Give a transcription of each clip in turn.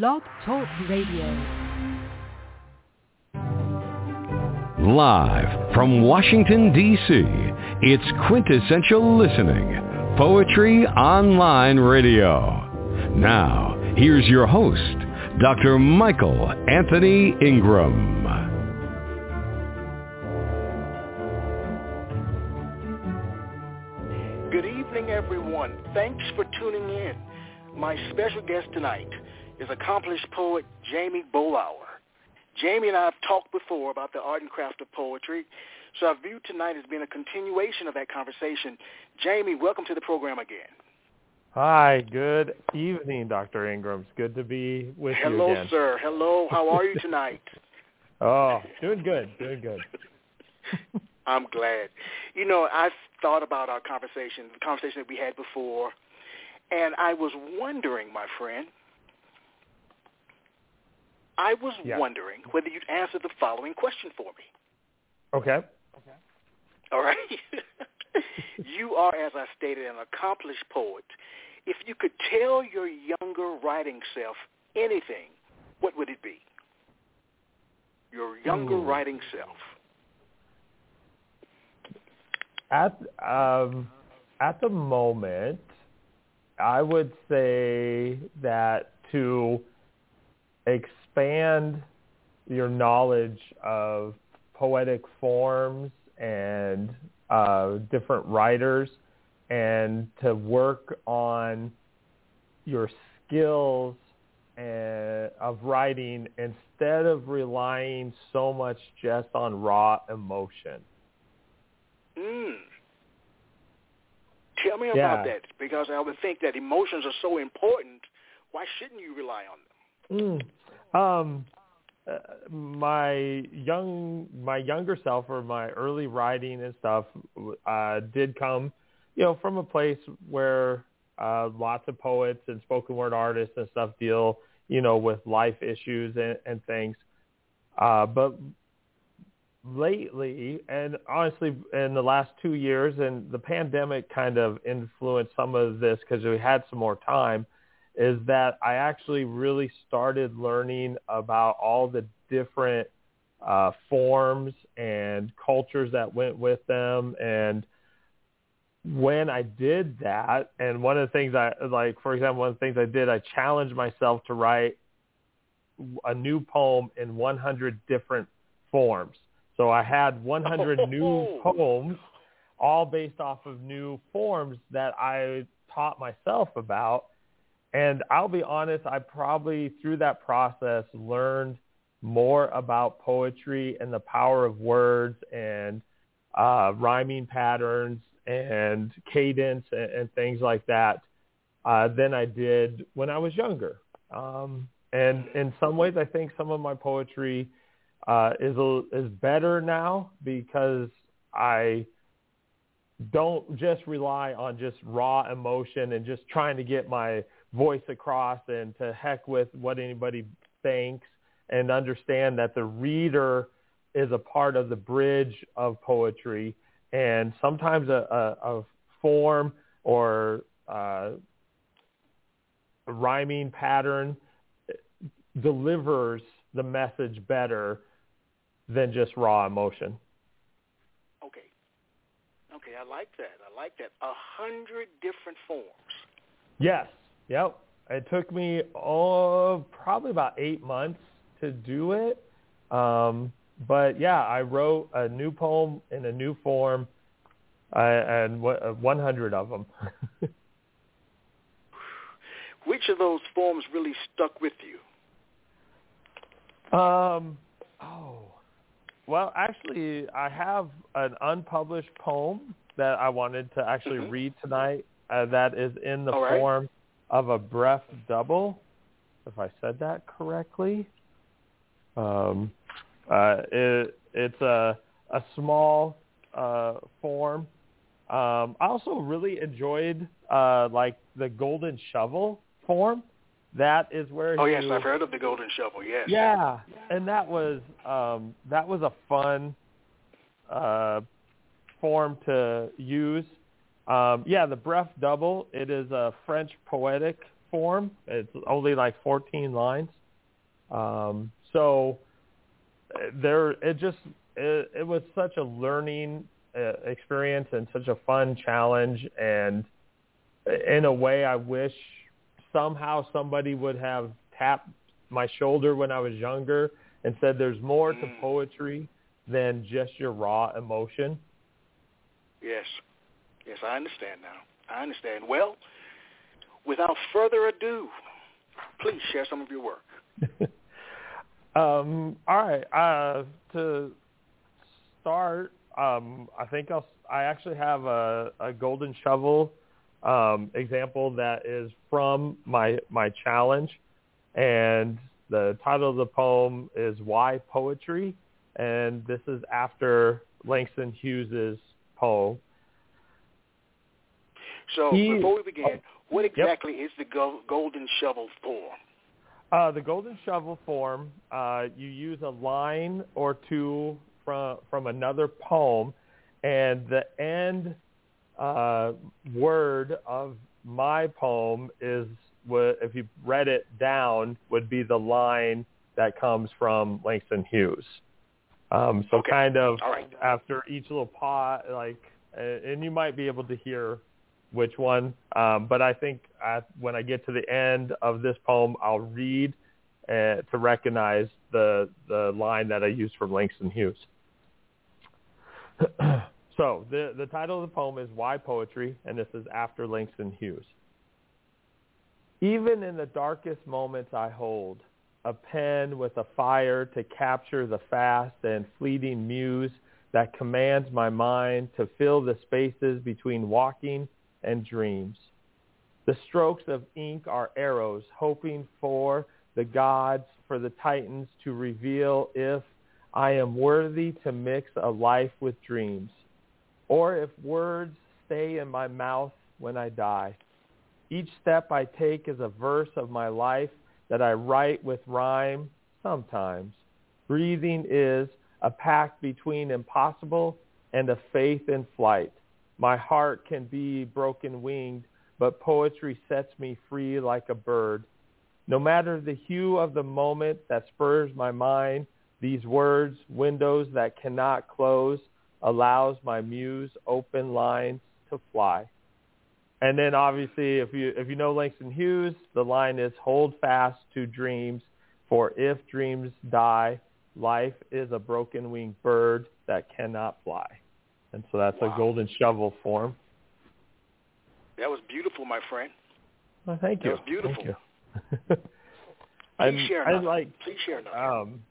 Blog Talk Radio. Live from Washington, D.C., it's quintessential listening. Poetry Online Radio. Now, here's your host, Dr. Michael Anthony Ingram. Good evening, everyone. Thanks for tuning in. My special guest tonight is accomplished poet Jamey Boelhower. Jamey and I have talked before about the art and craft of poetry, so I view tonight as being a continuation of that conversation. Jamey, welcome to the program again. Hi, good evening, Dr. Ingram. It's good to be with Hello, you again. Hello, sir. Hello. How are you tonight? Oh, doing good, doing good. I'm glad. You know, I've thought about our conversation, the conversation that we had before, and I was wondering, my friend, I was Yeah. wondering whether you'd answer the following question for me. Okay. Okay. All right? you are, as I stated, an accomplished poet. If you could tell your younger writing self anything, what would it be? Your younger Ooh. writing self. At um, at the moment, I would say that to expand your knowledge of poetic forms and uh, different writers, and to work on your skills and, of writing instead of relying so much just on raw emotion. Mm. Tell me about that, because I would think that emotions are so important. Why shouldn't you rely on them? Mm. Um, uh, my young, my younger self, or my early writing and stuff, uh, did come, you know, from a place where uh, lots of poets and spoken word artists and stuff deal, you know, with life issues and, and things. Uh, but lately, and honestly, in the last two years, and the pandemic kind of influenced some of this because we had some more time is that I actually really started learning about all the different uh, forms and cultures that went with them. And when I did that, and one of the things I like, for example, one of the things I did, I challenged myself to write a new poem in 100 different forms. So I had 100 new poems, all based off of new forms that I taught myself about. And I'll be honest, I probably through that process learned more about poetry and the power of words and uh, rhyming patterns and cadence and, and things like that uh, than I did when I was younger. Um, and in some ways, I think some of my poetry uh, is is better now because I don't just rely on just raw emotion and just trying to get my voice across and to heck with what anybody thinks and understand that the reader is a part of the bridge of poetry and sometimes a, a, a form or uh, a rhyming pattern delivers the message better than just raw emotion. Okay. Okay, I like that. I like that. A hundred different forms. Yes. Yep. It took me oh probably about eight months to do it. Um, but yeah, I wrote a new poem in a new form, uh, and what, uh, 100 of them. Which of those forms really stuck with you? um, oh, well, actually, I have an unpublished poem that I wanted to actually Mhm. read tonight. Uh, that is in the All right. form of a bref double, if I said that correctly. Um, uh, it, it's a a small uh, form. Um, I also really enjoyed uh, like the golden shovel form. That is where Oh yes, you, I've heard of the golden shovel. Yes. yeah, and that was um, that was a fun uh, form to use. Um, yeah, the bref double. It is a French poetic form. It's only like 14 lines. Um, so there, it just it, it was such a learning uh, experience and such a fun challenge. And in a way, I wish somehow somebody would have tapped my shoulder when I was younger and said, "There's more to Mm. poetry than just your raw emotion." Yes. Yes, I understand now. I understand. Well, without further ado, please share some of your work. um, all right. Uh, to start, um, I think I'll. I actually have a, a golden shovel um, example that is from my my challenge, and the title of the poem is "Why Poetry," and this is after Langston Hughes's poem. So He- before we begin, what Yep. exactly is the go- golden shovel for? Uh, the golden shovel form, uh, you use a line or two from from another poem, and the end uh, word of my poem is if you read it down would be the line that comes from Langston Hughes. Um, so Okay. kind of right. after each little pot, like, and you might be able to hear which one. Um, but I think at, when I get to the end of this poem, I'll read uh, to recognize the the line that I used from Langston Hughes. so the the title of the poem is "Why Poetry," and this is after Langston Hughes. Even in the darkest moments I hold a pen with a fire to capture the fast and fleeting muse that commands my mind to fill the spaces between walking and dreams. The strokes of ink are arrows hoping for the gods, for the titans to reveal if I am worthy to mix a life with dreams, or if words stay in my mouth when I die. Each step I take is a verse of my life that I write with rhyme sometimes. Breathing is a pact between impossible and a faith in flight. My heart can be broken winged, but poetry sets me free like a bird. No matter the hue of the moment that spurs my mind, these words, windows that cannot close, allows my muse open lines to fly. And then obviously if you if you know Langston Hughes, the line is hold fast to dreams, for if dreams die, life is a broken winged bird that cannot fly. And so that's Wow. a golden shovel form. That was beautiful, my friend. Well, thank That you. was beautiful. Thank you. Please share I like Please share um,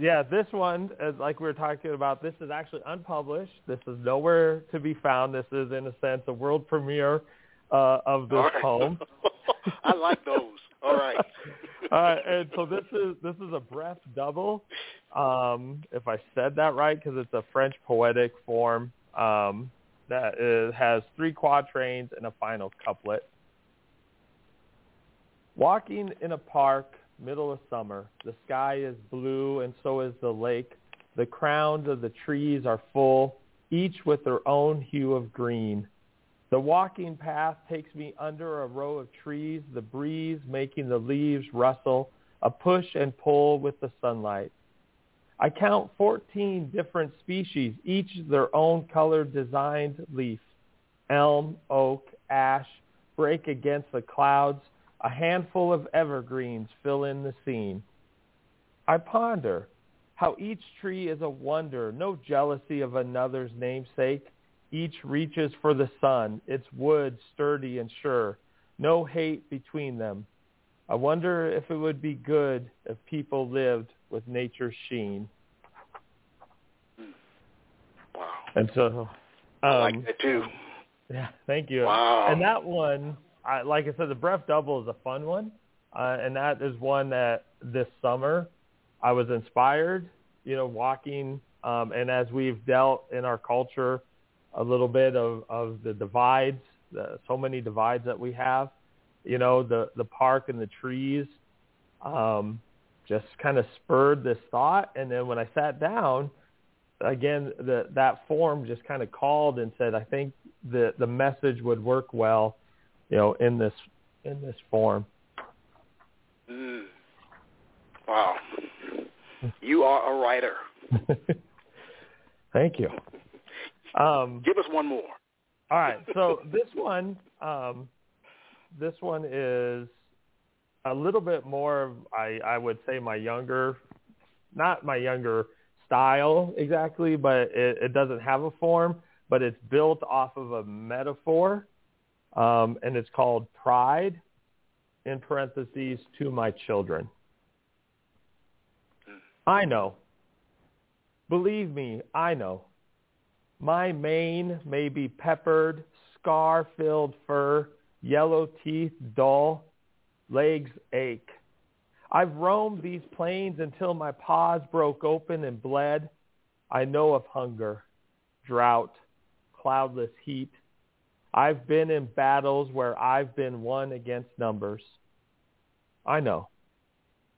yeah, this one, like we were talking about, this is actually unpublished. This is nowhere to be found. This is, in a sense, a world premiere uh, of this right. poem. I like those. All right. uh, and so this is this is a bref double, um, if I said that right, because it's a French poetic form um, that is, has three quatrains and a final couplet. Walking in a park, middle of summer, the sky is blue and so is the lake. The crowns of the trees are full, each with their own hue of green. The walking path takes me under a row of trees, the breeze making the leaves rustle, a push and pull with the sunlight. I count 14 different species, each their own color designed leaf. Elm, oak, ash break against the clouds. A handful of evergreens fill in the scene. I ponder how each tree is a wonder, no jealousy of another's namesake. Each reaches for the sun, its wood sturdy and sure, no hate between them. I wonder if it would be good if people lived with nature's sheen. Wow. And so, I um, like that too. yeah, thank you. Wow. And that one, I, like I said, the bref double is a fun one, uh, and that is one that this summer I was inspired. You know, walking, um, and as we've dealt in our culture a little bit of, of the divides, the, so many divides that we have. You know, the the park and the trees, um, just kind of spurred this thought. And then when I sat down, again, the, that form just kind of called and said, I think the, the message would work well, you know, in this, in this form. Mm. Wow. You are a writer. Thank you. Um, Give us one more. All right. So this one, um, this one is a little bit more of, I, I would say, my younger, not my younger style exactly, but it, it doesn't have a form, but it's built off of a metaphor, um, and it's called pride, in parentheses, to my children. I know. Believe me, I know. My mane may be peppered, scar-filled fur, yellow teeth dull, legs ache. I've roamed these plains until my paws broke open and bled. I know of hunger, drought, cloudless heat. I've been in battles where I've been one against numbers. I know.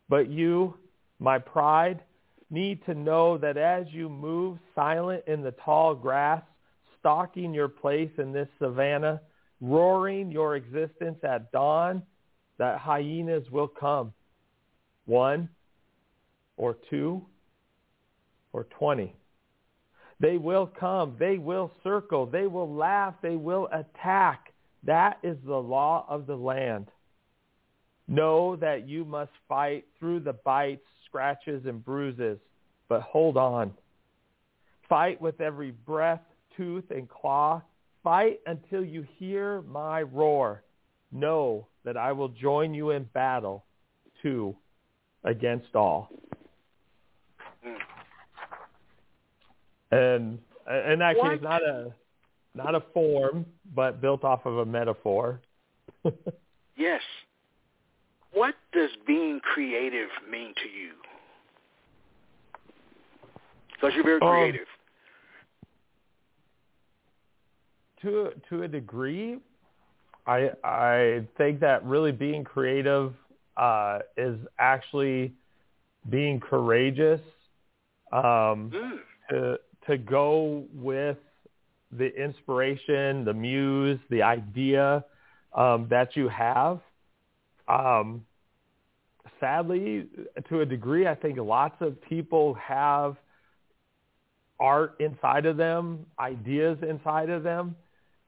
But you, my pride, need to know that as you move silent in the tall grass, stalking your place in this savannah, roaring your existence at dawn, that hyenas will come. One or two or twenty. They will come. They will circle. They will laugh. They will attack. That is the law of the land. Know that you must fight through the bites, scratches, and bruises, but hold on. Fight with every breath, tooth, and claw. Fight until you hear my roar. Know that I will join you in battle, too, against all. And and actually, What? it's not a not a form, but built off of a metaphor. Yes. What does being creative mean to you? Because you're very Um, creative. to to a degree, I I think that really being creative uh, is actually being courageous um, Mm. to to go with the inspiration, the muse, the idea um, that you have. Um, sadly, to a degree, I think lots of people have art inside of them, ideas inside of them,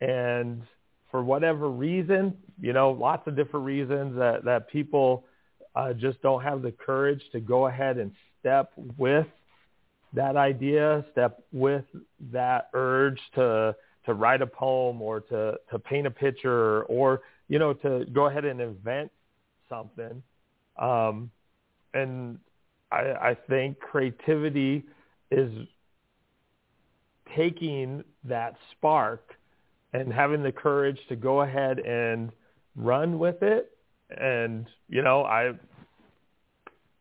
and for whatever reason, you know, lots of different reasons that that people uh, just don't have the courage to go ahead and step with that idea, step with that urge to to write a poem or to to paint a picture or you know to go ahead and invent something. Um, and I, I think creativity is taking that spark and having the courage to go ahead and run with it. And you know, I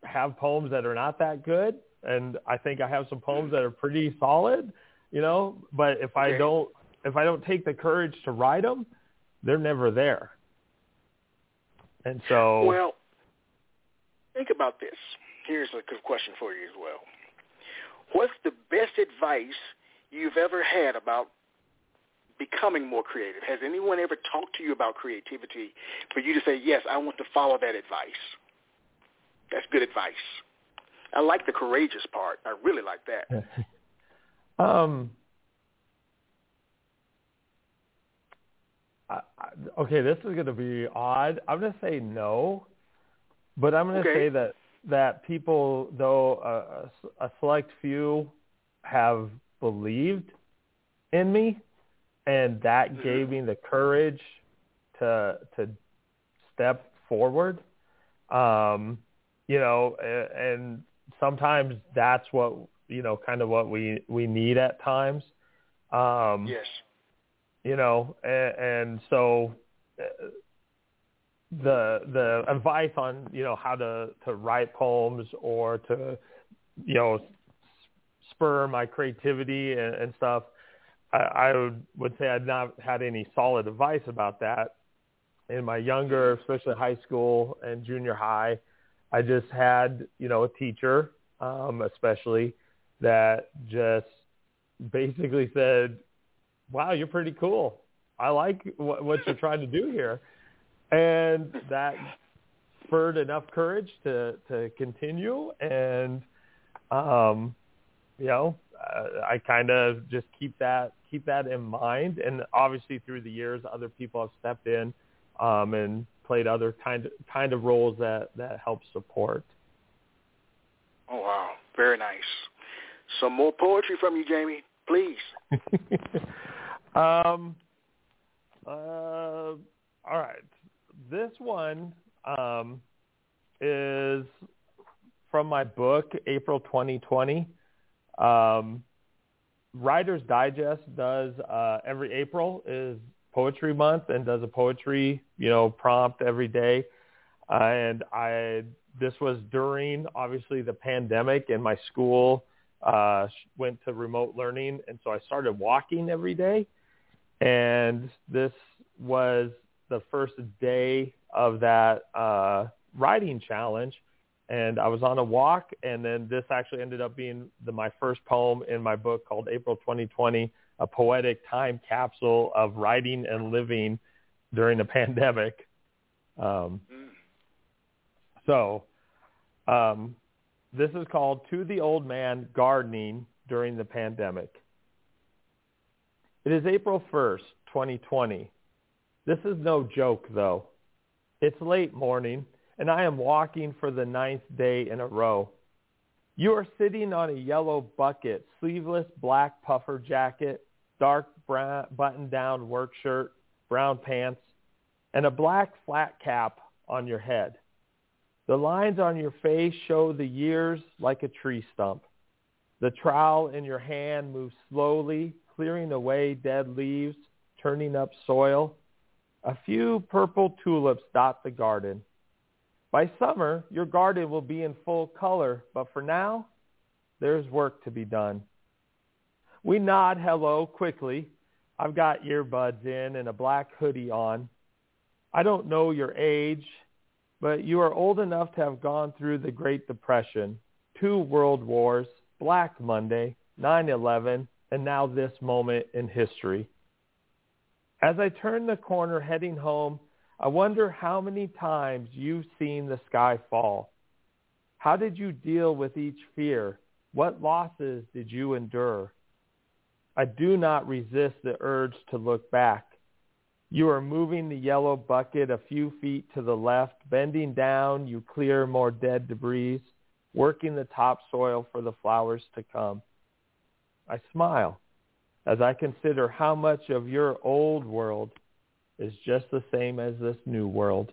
have poems that are not that good, and I think I have some poems that are pretty solid. You know, but if I don't if I don't take the courage to write them, they're never there. And so, Well, think about this. Here's a good question for you as well. What's the best advice you've ever had about becoming more creative? Has anyone ever talked to you about creativity for you to say, yes, I want to follow that advice? That's good advice. I like the courageous part. I really like that. um, I, I, okay, this is going to be odd. I'm going to say no, but I'm going to Okay. say that that people, though a select few, have believed in me, and that gave me the courage to to step forward. Um, you know, and sometimes that's what you know, kind of what we we need at times. Um, Yes. you know, and, and so uh, the the advice on you know how to to write poems or to you know spur my creativity and, and stuff. I, I would would say I've not had any solid advice about that in my younger, especially high school and junior high. I just had you know a teacher, um, especially that just basically said, "Wow, you're pretty cool. I like what, what you're trying to do here," and that spurred enough courage to to continue, and um, you know, I kind of just keep that keep that in mind. And obviously, through the years, other people have stepped in um, and played other kind of kind of roles that that help support. Oh wow, very nice. Some more poetry from you, Jamey, please. um. Uh. All right. This one um, is from my book, April 2020. Um, Writer's Digest does uh, every April is Poetry Month and does a poetry, you know, prompt every day. Uh, and I this was during obviously the pandemic, and my school uh, went to remote learning, and so I started walking every day. And this was the first day of that uh, writing challenge and I was on a walk, and then this actually ended up being the, my first poem in my book called April 2020, a poetic time capsule of writing and living during the pandemic. Um, so um, this is called To the Old Man Gardening During the Pandemic. It is April 1st, 2020. This is no joke, though. It's late morning and I am walking for the ninth day in a row. You are sitting on a yellow bucket, sleeveless black puffer jacket, dark brown button-down work shirt, brown pants, and a black flat cap on your head. The lines on your face show the years like a tree stump. The trowel in your hand moves slowly, clearing away dead leaves, turning up soil. A few purple tulips dot the garden. By summer, your garden will be in full color, but for now, there's work to be done. We nod hello quickly. I've got earbuds in and a black hoodie on. I don't know your age, but you are old enough to have gone through the Great Depression, two world wars, Black Monday, 9-11, and now this moment in history. As I turn the corner heading home, I wonder how many times you've seen the sky fall. How did you deal with each fear? What losses did you endure? I do not resist the urge to look back. You are moving the yellow bucket a few feet to the left. Bending down, you clear more dead debris, working the topsoil for the flowers to come. I smile as I consider how much of your old world is just the same as this new world.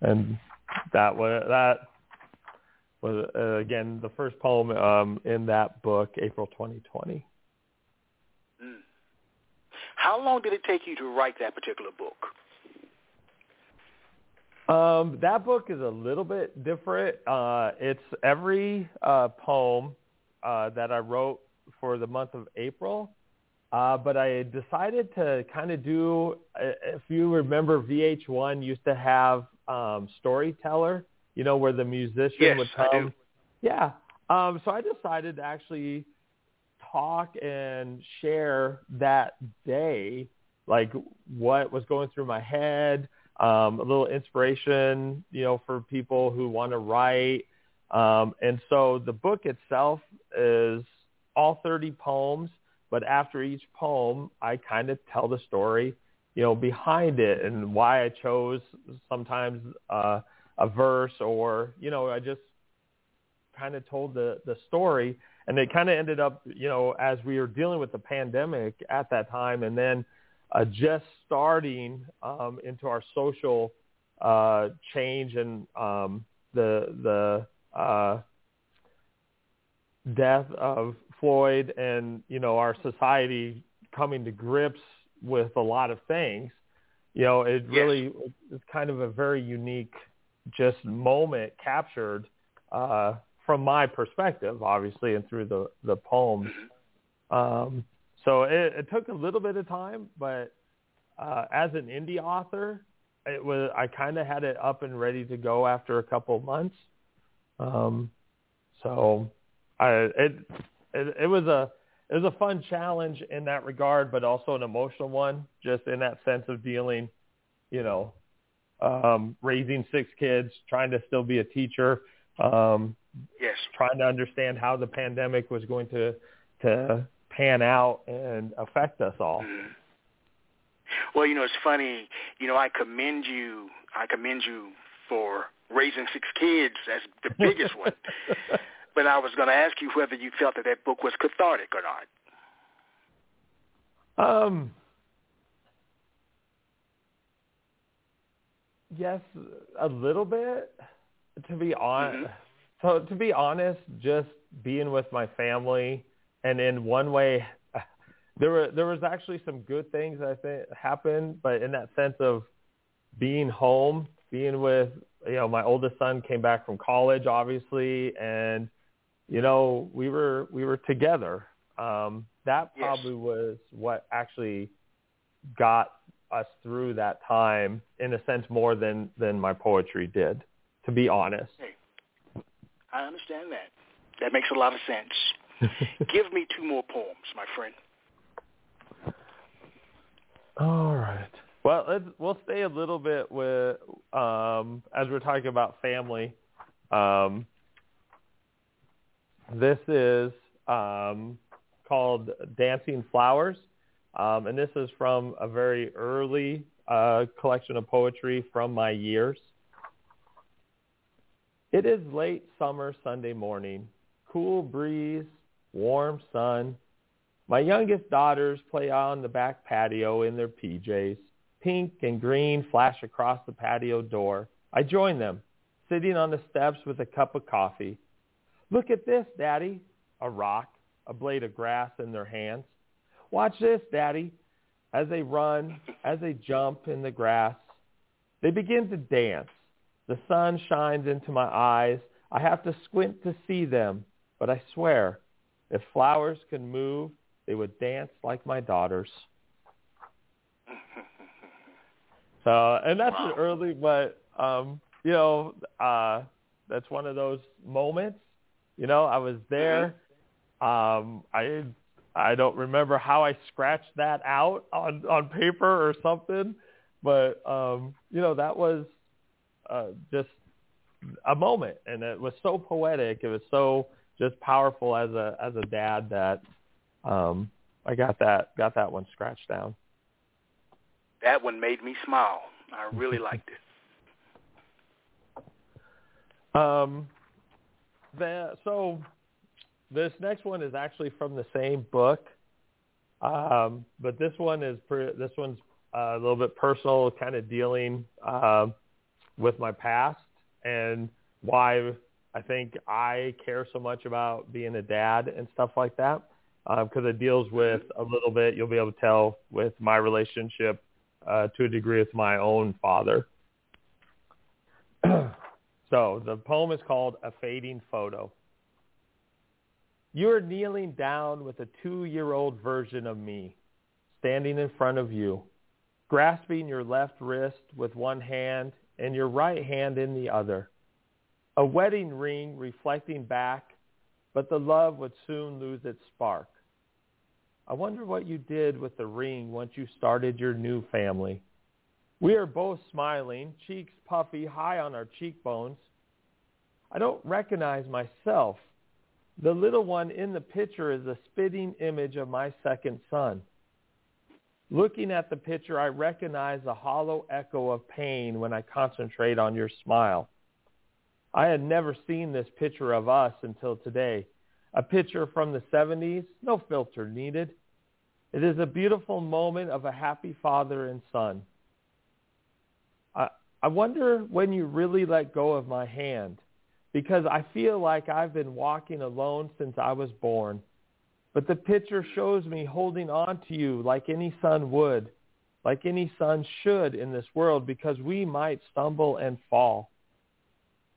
And that was that was uh, again the first poem um, in that book, April 2020. Mm. How long did it take you to write that particular book? Um, that book is a little bit different. Uh, it's every uh, poem uh, that I wrote for the month of April uh, but I decided to kind of do, if you remember, VH1 used to have um, Storyteller, you know, where the musician yes, would come. I do. Yeah. Um, so I decided to actually talk and share that day, like what was going through my head, um, a little inspiration, you know, for people who want to write. Um, and so the book itself is all 30 poems but after each poem, I kind of tell the story, you know, behind it and why I chose sometimes uh, a verse or, you know, I just kind of told the, the story. And it kind of ended up, you know, as we were dealing with the pandemic at that time and then uh, just starting um, into our social uh, change and um, the, the uh, death of Floyd and you know our society coming to grips with a lot of things, you know, it really is kind of a very unique just moment captured uh, from my perspective, obviously, and through the the poems. Um, so it, it took a little bit of time, but uh, as an indie author, it was I kind of had it up and ready to go after a couple of months. Um, so I it it, it was a it was a fun challenge in that regard, but also an emotional one, just in that sense of dealing, you know, um, raising six kids, trying to still be a teacher. Um, yes. Trying to understand how the pandemic was going to to pan out and affect us all. Mm-hmm. Well, you know, it's funny. You know, I commend you. I commend you for raising six kids. That's the biggest one. But I was going to ask you whether you felt that that book was cathartic or not. Um. Yes, a little bit. To be honest, mm-hmm. so to be honest, just being with my family, and in one way, there were there was actually some good things I think happened, but in that sense of being home, being with you know my oldest son came back from college, obviously, and you know, we were we were together. Um, that probably yes. was what actually got us through that time in a sense more than than my poetry did, to be honest. Hey, I understand that. That makes a lot of sense. Give me two more poems, my friend. All right. Well, let's, we'll stay a little bit with um, as we're talking about family. Um, this is um, called Dancing Flowers, um, and this is from a very early uh, collection of poetry from my years. It is late summer Sunday morning, cool breeze, warm sun. My youngest daughters play on the back patio in their PJs. Pink and green flash across the patio door. I join them, sitting on the steps with a cup of coffee. Look at this, Daddy. A rock, a blade of grass in their hands. Watch this, Daddy. As they run, as they jump in the grass, they begin to dance. The sun shines into my eyes. I have to squint to see them, but I swear, if flowers could move, they would dance like my daughters. So, and that's wow. an early, but um, you know, uh, that's one of those moments you know, I was there. Um, I I don't remember how I scratched that out on on paper or something, but um, you know that was uh, just a moment, and it was so poetic. It was so just powerful as a as a dad that um, I got that got that one scratched down. That one made me smile. I really liked it. Um, the, so this next one is actually from the same book, um, but this one is pre- this one's uh, a little bit personal, kind of dealing uh, with my past and why I think I care so much about being a dad and stuff like that because uh, it deals with a little bit. You'll be able to tell with my relationship uh, to a degree with my own father. So the poem is called A Fading Photo. You are kneeling down with a two-year-old version of me, standing in front of you, grasping your left wrist with one hand and your right hand in the other. A wedding ring reflecting back, but the love would soon lose its spark. I wonder what you did with the ring once you started your new family. We are both smiling, cheeks puffy, high on our cheekbones. I don't recognize myself. The little one in the picture is a spitting image of my second son. Looking at the picture, I recognize the hollow echo of pain when I concentrate on your smile. I had never seen this picture of us until today. A picture from the 70s, no filter needed. It is a beautiful moment of a happy father and son. I wonder when you really let go of my hand because I feel like I've been walking alone since I was born. But the picture shows me holding on to you like any son would, like any son should in this world because we might stumble and fall.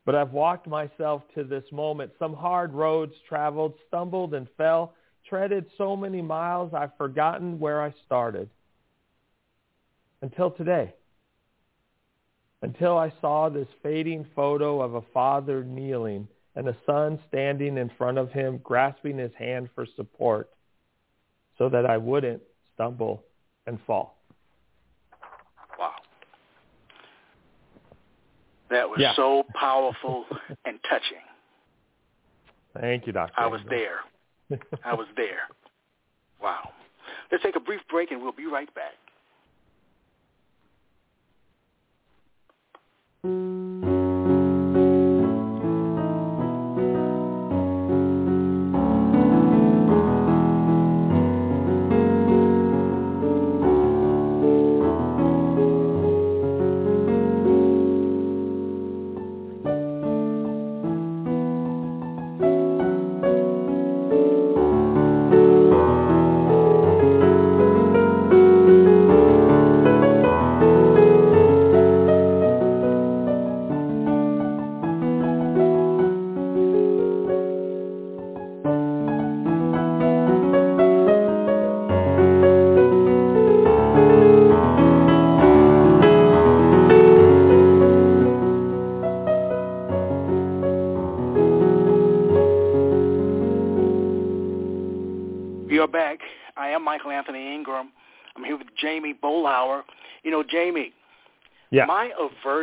But I've walked myself to this moment, some hard roads traveled, stumbled and fell, treaded so many miles I've forgotten where I started. Until today until I saw this fading photo of a father kneeling and a son standing in front of him grasping his hand for support so that I wouldn't stumble and fall. Wow. That was Yeah. so powerful and touching. Thank you, Doctor. I was there. I was there. Wow. Let's take a brief break and we'll be right back. We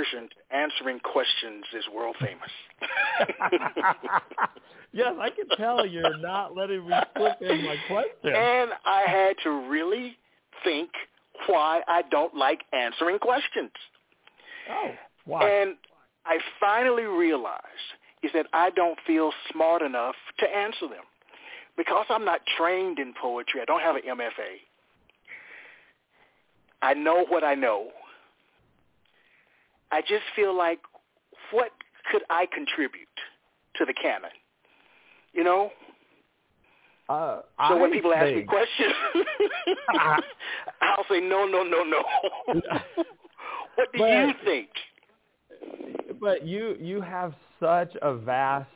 aversion to answering questions is world famous. yes, I can tell you're not letting me slip in my question. and I had to really think why I don't like answering questions. Oh, why? And I finally realized is that I don't feel smart enough to answer them. Because I'm not trained in poetry, I don't have an MFA. I know what I know. I just feel like what could I contribute to the canon? You know? Uh, So when I people ask me think- questions, I'll say no, no, no, no. what do But- you think? but you you have such a vast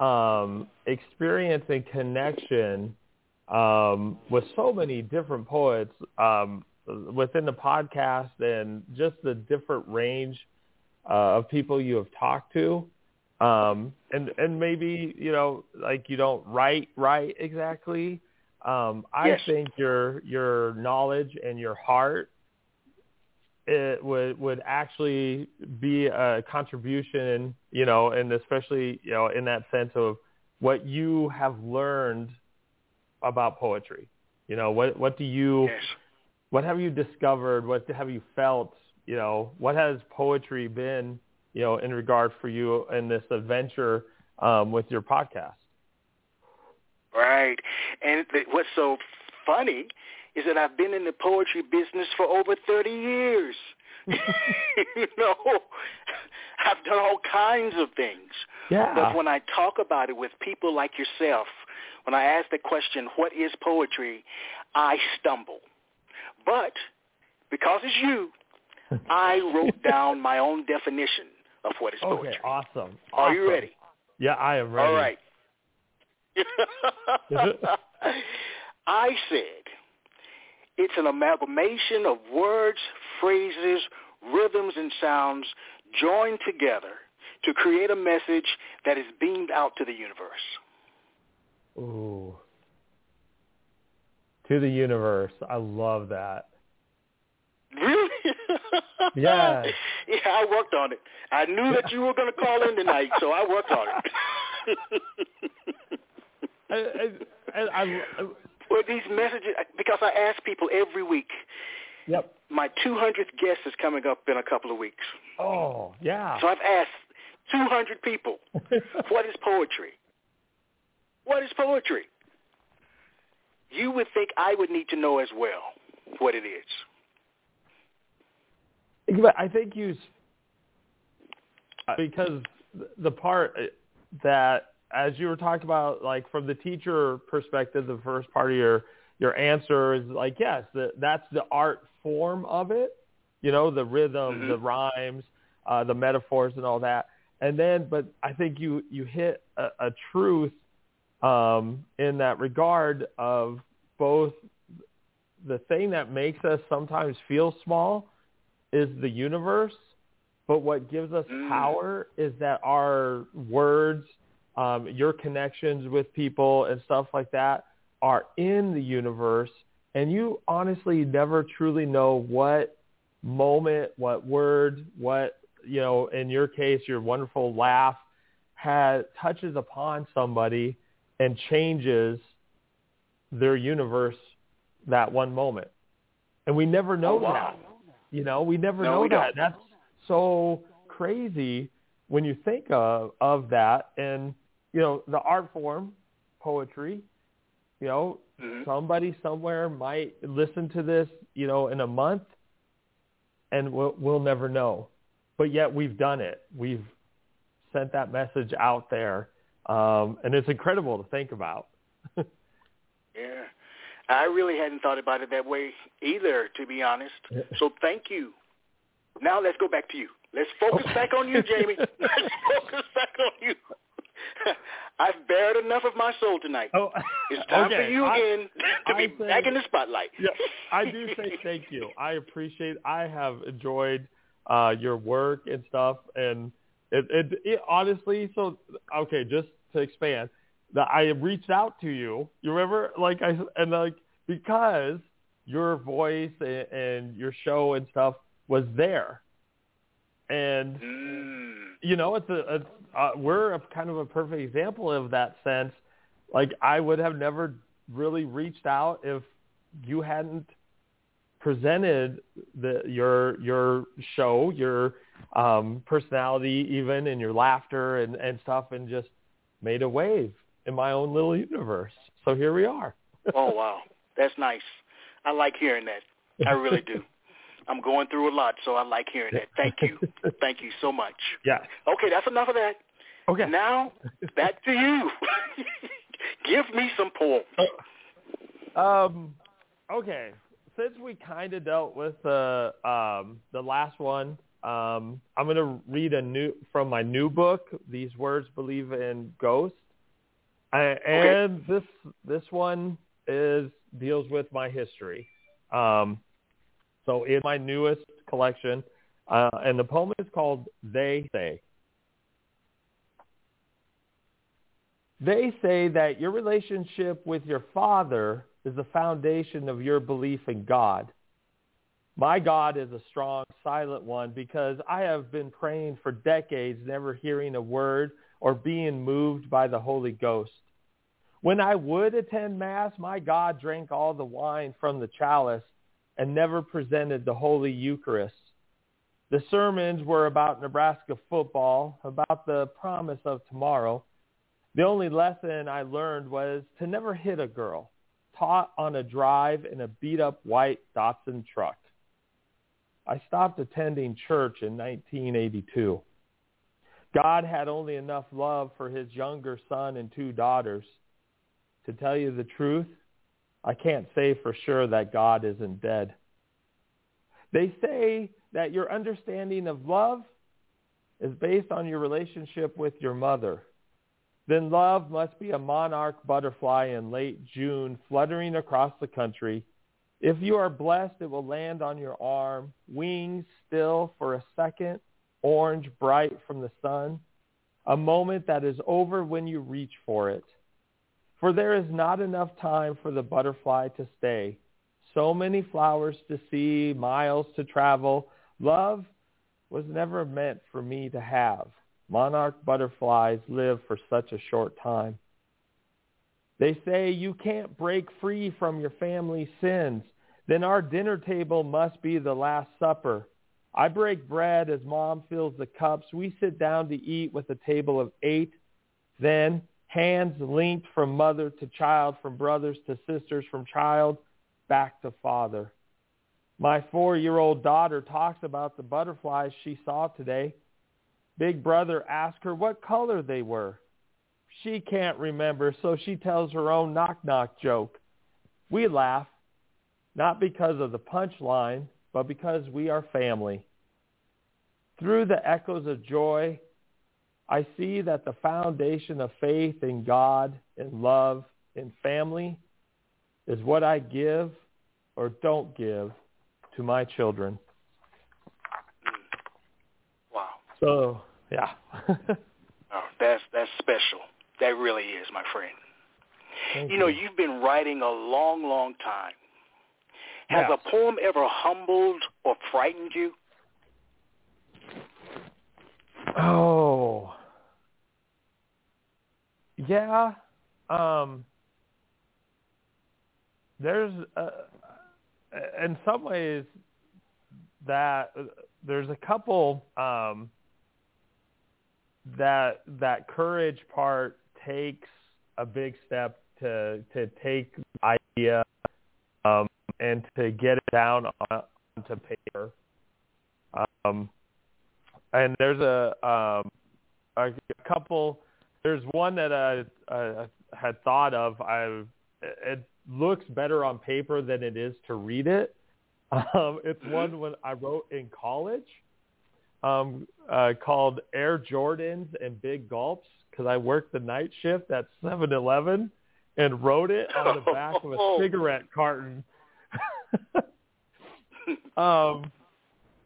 um, experience and connection um, with so many different poets um, within the podcast and just the different range uh, of people you have talked to. Um, and and maybe you know like you don't write right exactly. Um, I Yes. think your your knowledge and your heart it would would actually be a contribution, you know, and especially you know in that sense of what you have learned about poetry. You know, what what do you Yes. What have you discovered? What have you felt? You know, what has poetry been? You know, in regard for you in this adventure um, with your podcast. Right. And th- what's so funny is that I've been in the poetry business for over 30 years. you know, I've done all kinds of things. Yeah. But when I talk about it with people like yourself, when I ask the question, what is poetry, I stumble. But because it's you, I wrote down my own definition of what is poetry. Okay. Awesome. Are you ready? Yeah, I am ready. All right. I said it's an amalgamation of words, phrases, rhythms, and sounds joined together to create a message that is beamed out to the universe. Ooh. To the universe. I love that. Really? Yes. Yeah, I worked on it. I knew that you were going to call in tonight, so I worked on it. I, I, I, I, well, these messages, because I ask people every week. yep. My 200th guest is coming up in a couple of weeks. Oh, yeah. So I've asked 200 people, what is poetry? What is poetry? You would think I would need to know as well what it is. But I think you, because the part that, as you were talking about, like from the teacher perspective, the first part of your your answer is like, yes, the, that's the art form of it. You know, the rhythm, Mhm. the rhymes, uh, the metaphors, and all that. And then, but I think you you hit a, a truth um, in that regard of both the thing that makes us sometimes feel small is the universe, but what gives us Mm. power is that our words, um, your connections with people and stuff like that are in the universe, and you honestly never truly know what moment, what word, what you know, in your case, your wonderful laugh has touches upon somebody and changes their universe that one moment. And we never know Oh, wow. that. You know, we never No, know we that. don't. That's so crazy when you think of of that and you know, the art form, poetry, you know, Mhm. somebody somewhere might listen to this, you know, in a month and we'll, we'll never know. But yet we've done it. We've sent that message out there. Um, and it's incredible to think about. Yeah. I really hadn't thought about it that way either, to be honest. So thank you. Now let's go back to you. Let's focus back on you, Jamey. Let's focus back on you. I've bared enough of my soul tonight. oh, It's time okay. for you I- again to I be say- back in the spotlight. yeah, I do say thank you. I appreciate. I have enjoyed uh, your work and stuff, and it, it, it honestly. So okay, just to expand, that I reached out to you. You remember, like I and like because your voice and, and your show and stuff was there, and Mm. you know, it's a, it's, uh, we're a kind of a perfect example of that sense. Like I would have never really reached out if you hadn't presented the your your show, your um, personality, even and your laughter and and stuff, and just made a wave in my own little universe. So here we are. Oh wow, that's nice. I like hearing that. I really do. I'm going through a lot, so I like hearing that. Thank you. Thank you so much. Yeah. Okay, that's enough of that. Okay. Now, back to you. Give me some poems. Um, okay. Since we kind of dealt with the um, the last one, um, I'm going to read a new from my new book. These words believe in ghosts, I, and this this one is deals with my history. Um, so in my newest collection, uh, and the poem is called "They Say." They say that your relationship with your father is the foundation of your belief in God. My God is a strong, silent one because I have been praying for decades, never hearing a word or being moved by the Holy Ghost. When I would attend Mass, my God drank all the wine from the chalice and never presented the Holy Eucharist. The sermons were about Nebraska football, about the promise of tomorrow. The only lesson I learned was to never hit a girl, taught on a drive in a beat-up white Datsun truck. I stopped attending church in 1982. God had only enough love for his younger son and two daughters. To tell you the truth, I can't say for sure that God isn't dead. They say that your understanding of love is based on your relationship with your mother. Then love must be a monarch butterfly in late June fluttering across the country. If you are blessed, it will land on your arm, wings still for a second, orange bright from the sun, a moment that is over when you reach for it. For there is not enough time for the butterfly to stay. So many flowers to see, miles to travel. Love was never meant for me to have. Monarch butterflies live for such a short time. They say you can't break free from your family's sins. Then our dinner table must be the Last Supper. I break bread as mom fills the cups. We sit down to eat with a table of eight. Then hands linked from mother to child, from brothers to sisters, from child back to father. My four-year-old daughter talks about the butterflies she saw today. Big brother asked her what color they were. She can't remember, so she tells her own knock-knock joke. We laugh, not because of the punchline, but because we are family. Through the echoes of joy, I see that the foundation of faith in God, in love, in family is what I give or don't give to my children. Mm. Wow. So, yeah. Oh, that's that's special. That really is, my friend. Thank You know, you've been writing a long, long time. Has Yes. a poem ever humbled or frightened you? Oh. Yeah. Um there's uh, in some ways that there's a couple um that that courage part takes a big step to to take the idea um and to get it down on, onto paper. Um and there's a um a couple there's one that I, I had thought of. I it looks better on paper than it is to read it. Um it's one when I wrote in college. Um uh called Air Jordans and Big Gulps because I worked the night shift at 7-Eleven and wrote it on the back of a cigarette carton um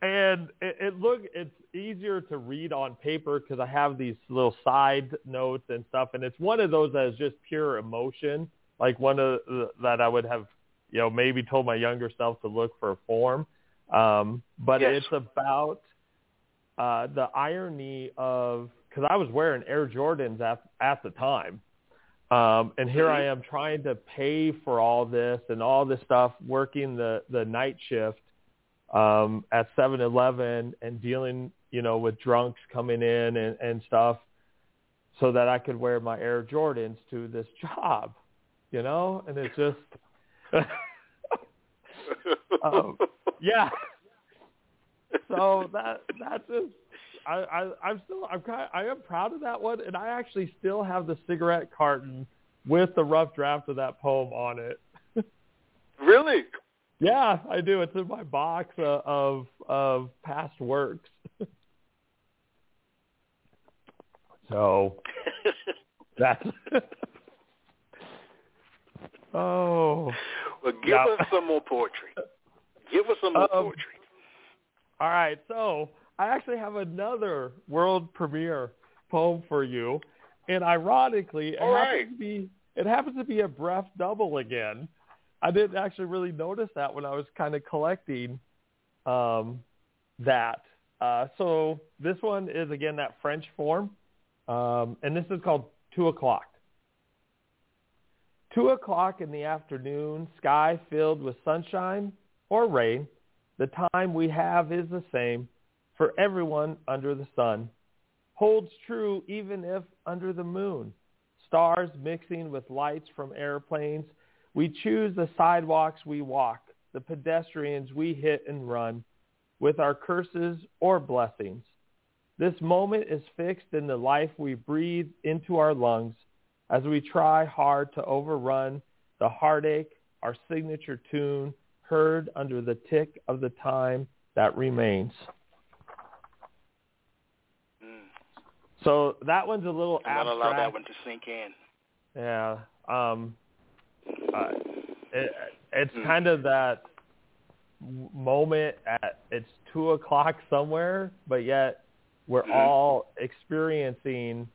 and it, it look it's easier to read on paper because I have these little side notes and stuff, and it's one of those that is just pure emotion, like one of the, that I would have, you know, maybe told my younger self to look for a form. Um, but Yes. it's about uh, the irony of because I was wearing Air Jordans at at the time, um, and here I am trying to pay for all this and all this stuff, working the the night shift um, at 7-Eleven and dealing, you know, with drunks coming in and, and stuff so that I could wear my Air Jordans to this job, you know, and it's just, um, yeah. So that, that just, I, I, I'm still, I'm kind I am proud of that one. And I actually still have the cigarette carton with the rough draft of that poem on it. really? Yeah, I do. It's in my box uh, of of past works. so that's oh. well, give Yeah. us some more poetry. Give us some more Um, poetry. All right, so I actually have another world premiere poem for you, and ironically, it All happens right. to be it happens to be a bref double again. I didn't actually really notice that when I was kind of collecting um, that. Uh, so this one is again that French form, um, and this is called two o'clock. Two o'clock in the afternoon, sky filled with sunshine or rain. The time we have is the same for everyone under the sun. Holds true even if under the moon. Stars mixing with lights from airplanes. We choose the sidewalks we walk, the pedestrians we hit and run, with our curses or blessings. This moment is fixed in the life we breathe into our lungs as we try hard to overrun the heartache, our signature tune, heard under the tick of the time that remains. Mm. So that one's a little I'm abstract. allow that one to sink in. Yeah. Um, uh, it, it's Hmm. kind of that moment at it's two o'clock somewhere, but yet we're Mhm. all experiencing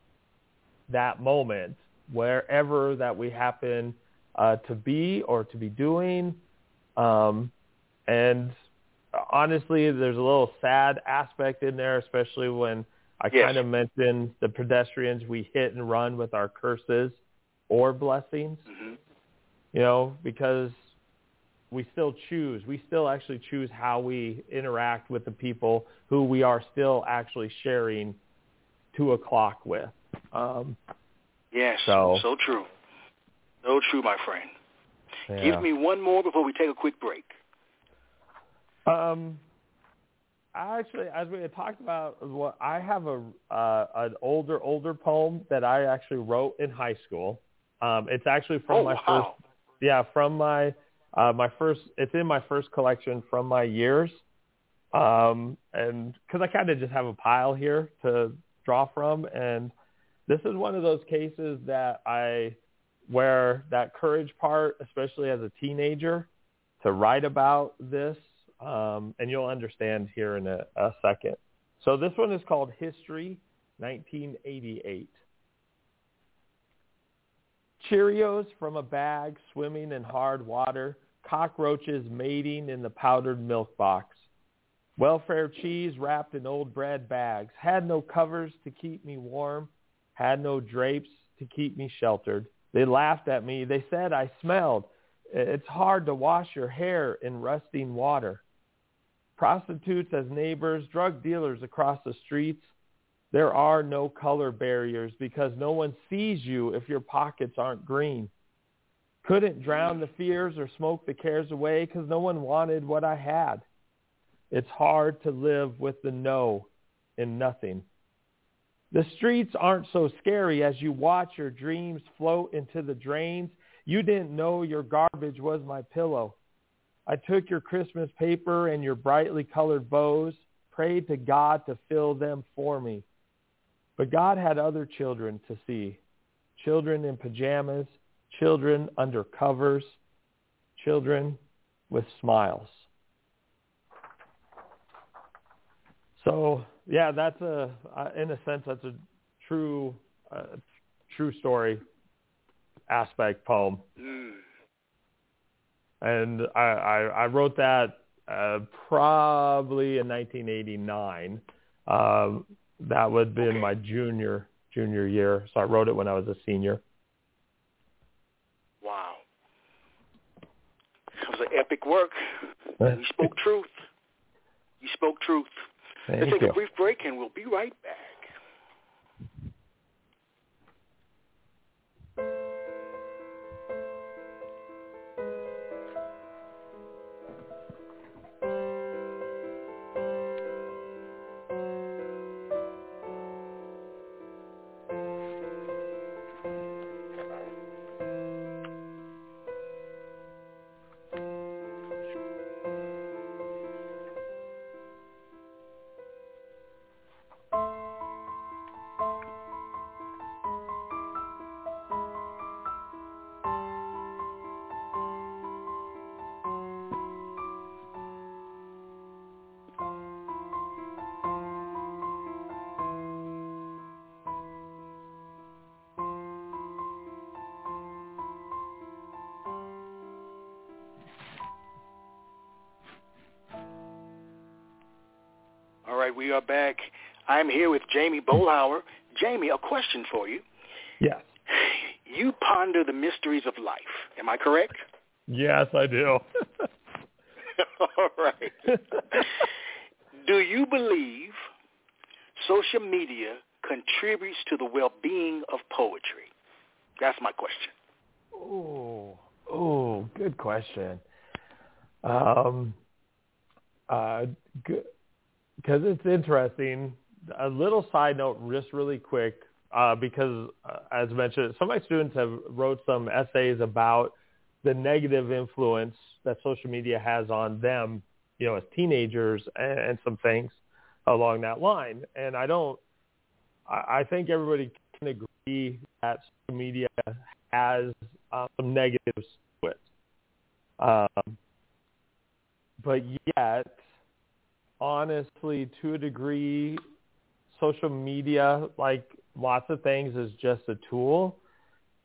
that moment wherever that we happen uh, to be or to be doing. Um, and honestly, there's a little sad aspect in there, especially when I Yes. kind of mentioned the pedestrians we hit and run with our curses or blessings, hmm you know, because we still choose. We still actually choose how we interact with the people who we are still actually sharing two o'clock with. Um, Yes. So- so true. So true, my friend. Yeah. Give me one more before we take a quick break. Um, I actually, as we had talked about, what I have a uh, an older older poem that I actually wrote in high school. Um, it's actually from oh my wow. first, yeah, from my uh, my first. It's in my first collection from my years, um, and because I kind of just have a pile here to draw from, and this is one of those cases that I where that courage part, especially as a teenager, to write about this, um, and you'll understand here in a, a second. So this one is called History, 1988. Cheerios from a bag swimming in hard water, cockroaches mating in the powdered milk box. Welfare cheese wrapped in old bread bags. Had no covers to keep me warm. Had no drapes to keep me sheltered. They laughed at me. They said I smelled. It's hard to wash your hair in rusting water. Prostitutes as neighbors, drug dealers across the streets. There are no color barriers because no one sees you if your pockets aren't green. Couldn't drown the fears or smoke the cares away because no one wanted what I had. It's hard to live with the no in nothing. The streets aren't so scary as you watch your dreams float into the drains. You didn't know your garbage was my pillow. I took your Christmas paper and your brightly colored bows, prayed to God to fill them for me. But God had other children to see, children in pajamas, children under covers, children with smiles. So yeah, that's a uh, in a sense that's a true uh, true story aspect poem. Mm. And I, I, I wrote that uh, probably in 1989. Um, that would have been okay. my junior junior year. So I wrote it when I was a senior. Wow. It was an epic work. you spoke truth. You spoke truth. Thank Let's take you. a brief break and we'll be right back. Right, we are back. I'm here with Jamey Boelhower. Jamey, a question for you. Yes. You ponder the mysteries of life. Am I correct? Yes, I do. All right. do you believe social media contributes to the well-being of poetry? That's my question. Oh, oh, good question. Um, uh, because it's interesting. A little side note, just really quick, uh, because uh, as mentioned, some of my students have wrote some essays about the negative influence that social media has on them, you know, as teenagers, and, and some things along that line. And I don't, I, I think everybody can agree that social media has uh, some negatives to it. Um, but yet, honestly, to a degree, social media, like lots of things, is just a tool.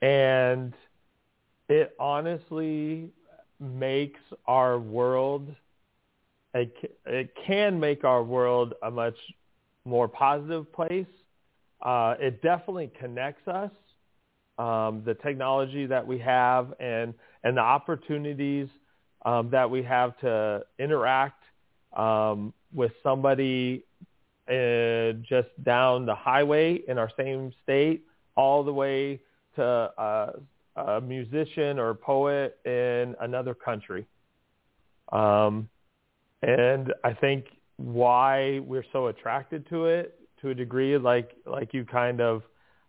And it honestly makes our world, it, it can make our world a much more positive place. Uh, it definitely connects us. Um, the technology that we have and, and the opportunities um, that we have to interact um, with somebody uh, just down the highway in our same state all the way to uh, a musician or a poet in another country. Um, and I think why we're so attracted to it to a degree, like like you kind of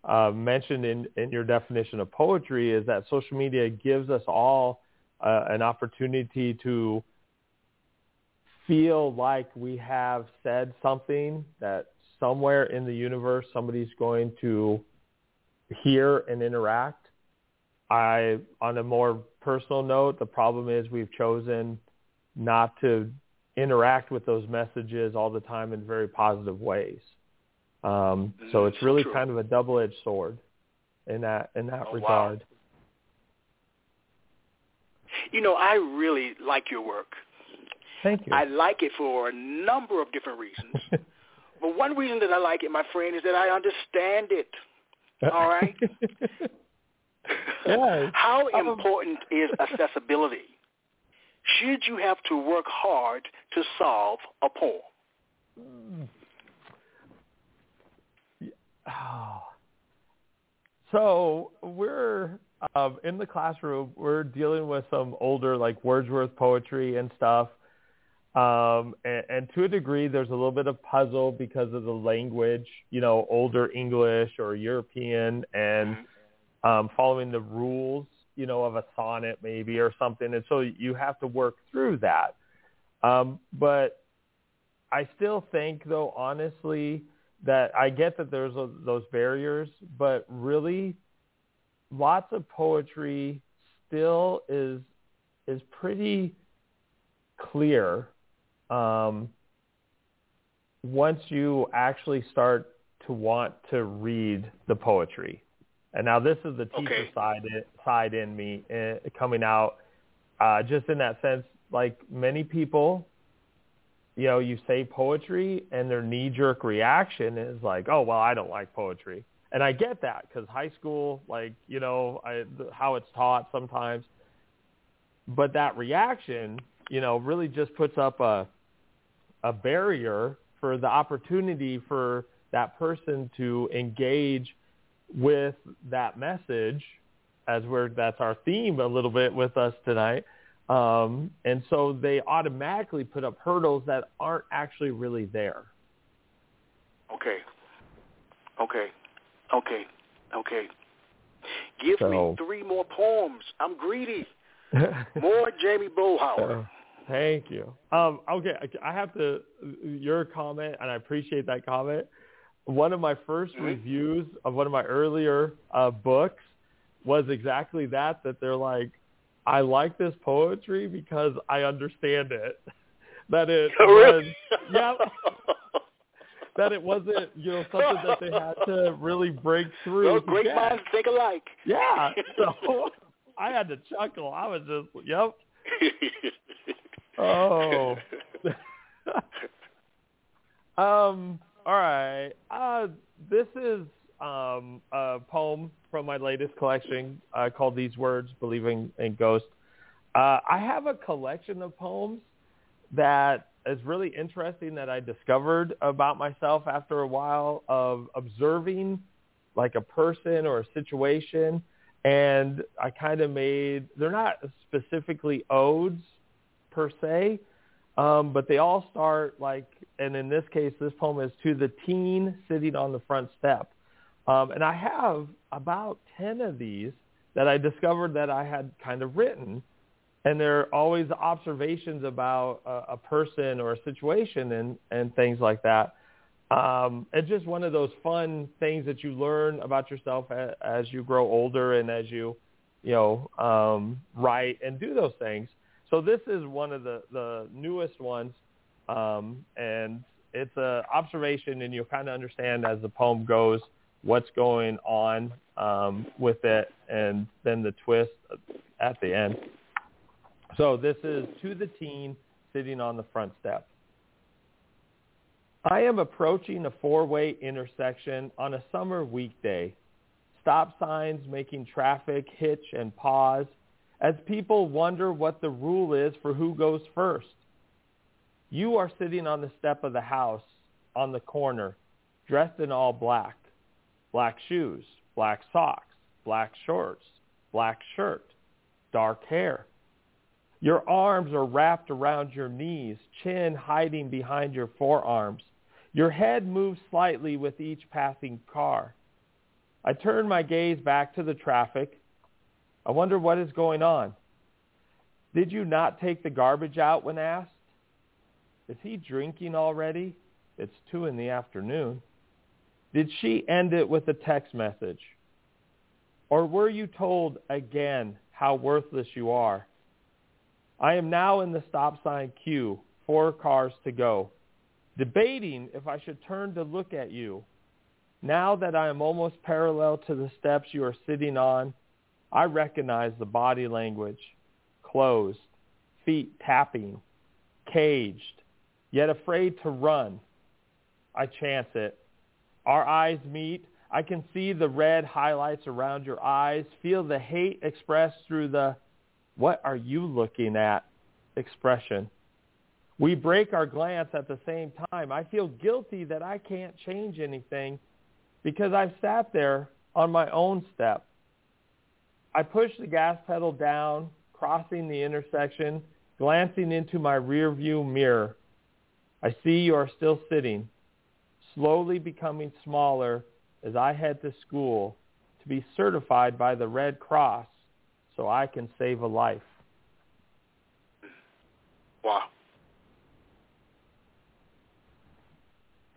uh, mentioned in, in your definition of poetry, is that social media gives us all uh, an opportunity to feel like we have said something that somewhere in the universe somebody's going to hear and interact. I, on a more personal note, the problem is we've chosen not to interact with those messages all the time in very positive ways. Um, so it's really True. kind of a double-edged sword in that in that Oh, wow. regard. You know, I really like your work. Thank you. I like it for a number of different reasons. but one reason that I like it, my friend, is that I understand it. All right? How Um, important is accessibility? Should you have to work hard to solve a poem? Oh. So we're um, in the classroom. We're dealing with some older, like Wordsworth poetry and stuff. Um, and, and to a degree, there's a little bit of puzzle because of the language, you know, older English or European, and um, following the rules, you know, of a sonnet maybe or something. And so you have to work through that. Um, but I still think, though, honestly, that I get that there's a, those barriers, but really, lots of poetry still is is pretty clear um, once you actually start to want to read the poetry. And now this is the teacher Okay. side side in me uh, coming out, uh, just in that sense. Like many people, you know, you say poetry, and their knee jerk reaction is like, "Oh, well, I don't like poetry." And I get that because high school, like you know, I, how it's taught sometimes. But that reaction, you know, really just puts up a a barrier for the opportunity for that person to engage with that message as we're that's our theme a little bit with us tonight um, and so they automatically put up hurdles that aren't actually really there Okay. Okay. Okay. Okay. Give So- me three more poems. I'm greedy. More Jamey Boelhower. Thank you. Um, okay, I I have to. Your comment, and I appreciate that comment. One of my 1st Mhm. reviews of one of my earlier uh, books was exactly that. That they're like, I like this poetry because I understand it. that it Oh, really? was, yep. that it wasn't, you know, something that they had to really break through. Those great minds think alike. Yeah. So I had to chuckle. I was just, yep. Oh. um. All right. Uh, this is um, a poem from my latest collection uh, called "These Words: Believing in Ghosts." Uh, I have a collection of poems that is really interesting that I discovered about myself after a while of observing like a person or a situation and I kind of made they're not specifically odes per se, um, but they all start like, and in this case, this poem is to the teen sitting on the front step, um, and I have about ten of these that I discovered that I had kind of written, and they're always observations about a, a person or a situation and and things like that. Um, it's just one of those fun things that you learn about yourself as, as you grow older and as you, you know, um, write and do those things. So this is one of the, the newest ones, um, and it's an observation, and you'll kind of understand as the poem goes what's going on um, with it, and then the twist at the end. So this is to the teen sitting on the front step. I am approaching a four-way intersection on a summer weekday. Stop signs making traffic hitch and pause as people wonder what the rule is for who goes first. You are sitting on the step of the house on the corner, dressed in all black. Black shoes, black socks, black shorts, black shirt, dark hair. Your arms are wrapped around your knees, chin hiding behind your forearms. Your head moves slightly with each passing car. I turn my gaze back to the traffic. I wonder what is going on. Did you not take the garbage out when asked? Is he drinking already? It's two in the afternoon. Did she end it with a text message? Or were you told again how worthless you are? I am now in the stop sign queue, four cars to go, debating if I should turn to look at you. Now that I am almost parallel to the steps you are sitting on, I recognize the body language, closed, feet tapping, caged, yet afraid to run. I chance it. Our eyes meet. I can see the red highlights around your eyes, feel the hate expressed through the what are you looking at expression. We break our glance at the same time. I feel guilty that I can't change anything because I've sat there on my own step. I push the gas pedal down, crossing the intersection, glancing into my rear view mirror. I see you are still sitting, slowly becoming smaller as I head to school to be certified by the Red Cross so I can save a life. Wow.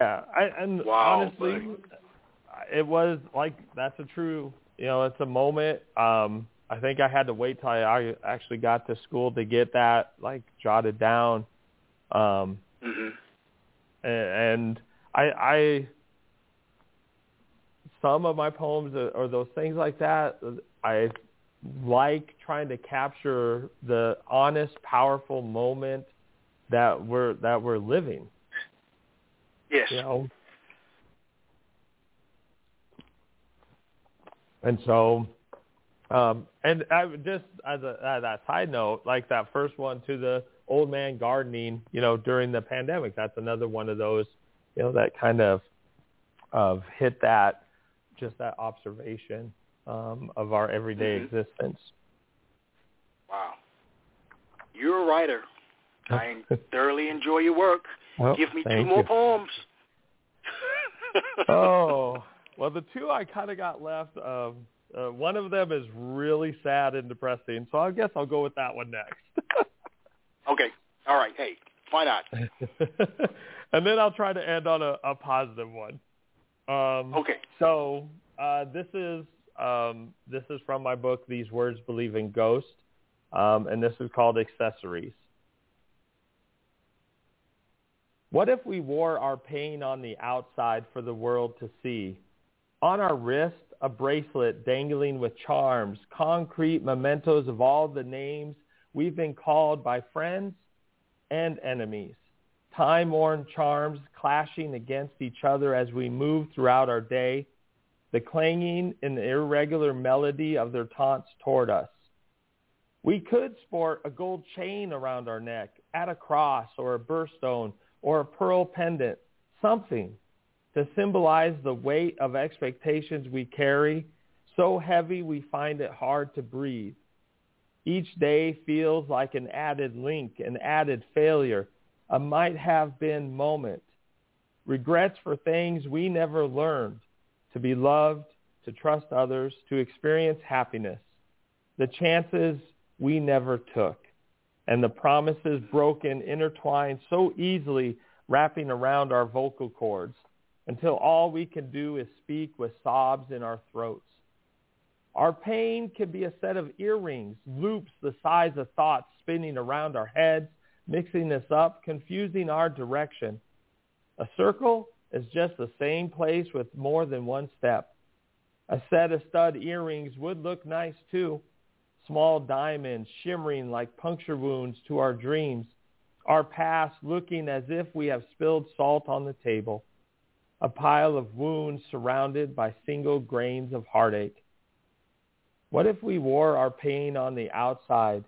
Yeah, I, and wow, honestly, buddy. it was like that's a true, you know, it's a moment. Um, I think I had to wait till I actually got to school to get that like jotted down. Um, mm-hmm. and I, I, some of my poems or, or those things like that, I like trying to capture the honest, powerful moment that we're that we're living. Yes. You know. And so, um, and I would just as a as that side note, like that first one to the old man gardening, you know, during the pandemic. That's another one of those, you know, that kind of of hit that just that observation um, of our everyday Mhm. existence. Wow. You're a writer. I thoroughly enjoy your work. Well, Give me two more you. poems. oh, well, the two I kind of got left. Um, uh, one of them is really sad and depressing, so I guess I'll go with that one next. okay. All right. Hey, why not? and then I'll try to end on a, a positive one. Um, Okay. So uh, this is um, this is from my book, These Words Believe in Ghosts, um, and this is called Accessories. What if we wore our pain on the outside for the world to see? On our wrist, a bracelet dangling with charms, concrete mementos of all the names we've been called by friends and enemies. Time-worn charms clashing against each other as we move throughout our day, the clanging and irregular melody of their taunts toward us. We could sport a gold chain around our neck, at a cross or a birthstone or a pearl pendant, something to symbolize the weight of expectations we carry, so heavy we find it hard to breathe. Each day feels like an added link, an added failure, a might have been moment. Regrets for things we never learned, to be loved, to trust others, to experience happiness. The chances we never took and the promises broken, intertwined so easily, wrapping around our vocal cords until all we can do is speak with sobs in our throats. Our pain can be a set of earrings, loops the size of thoughts spinning around our heads, mixing us up, confusing our direction. A circle is just the same place with more than one step. A set of stud earrings would look nice too, small diamonds shimmering like puncture wounds to our dreams, our past looking as if we have spilled salt on the table, a pile of wounds surrounded by single grains of heartache. What if we wore our pain on the outside?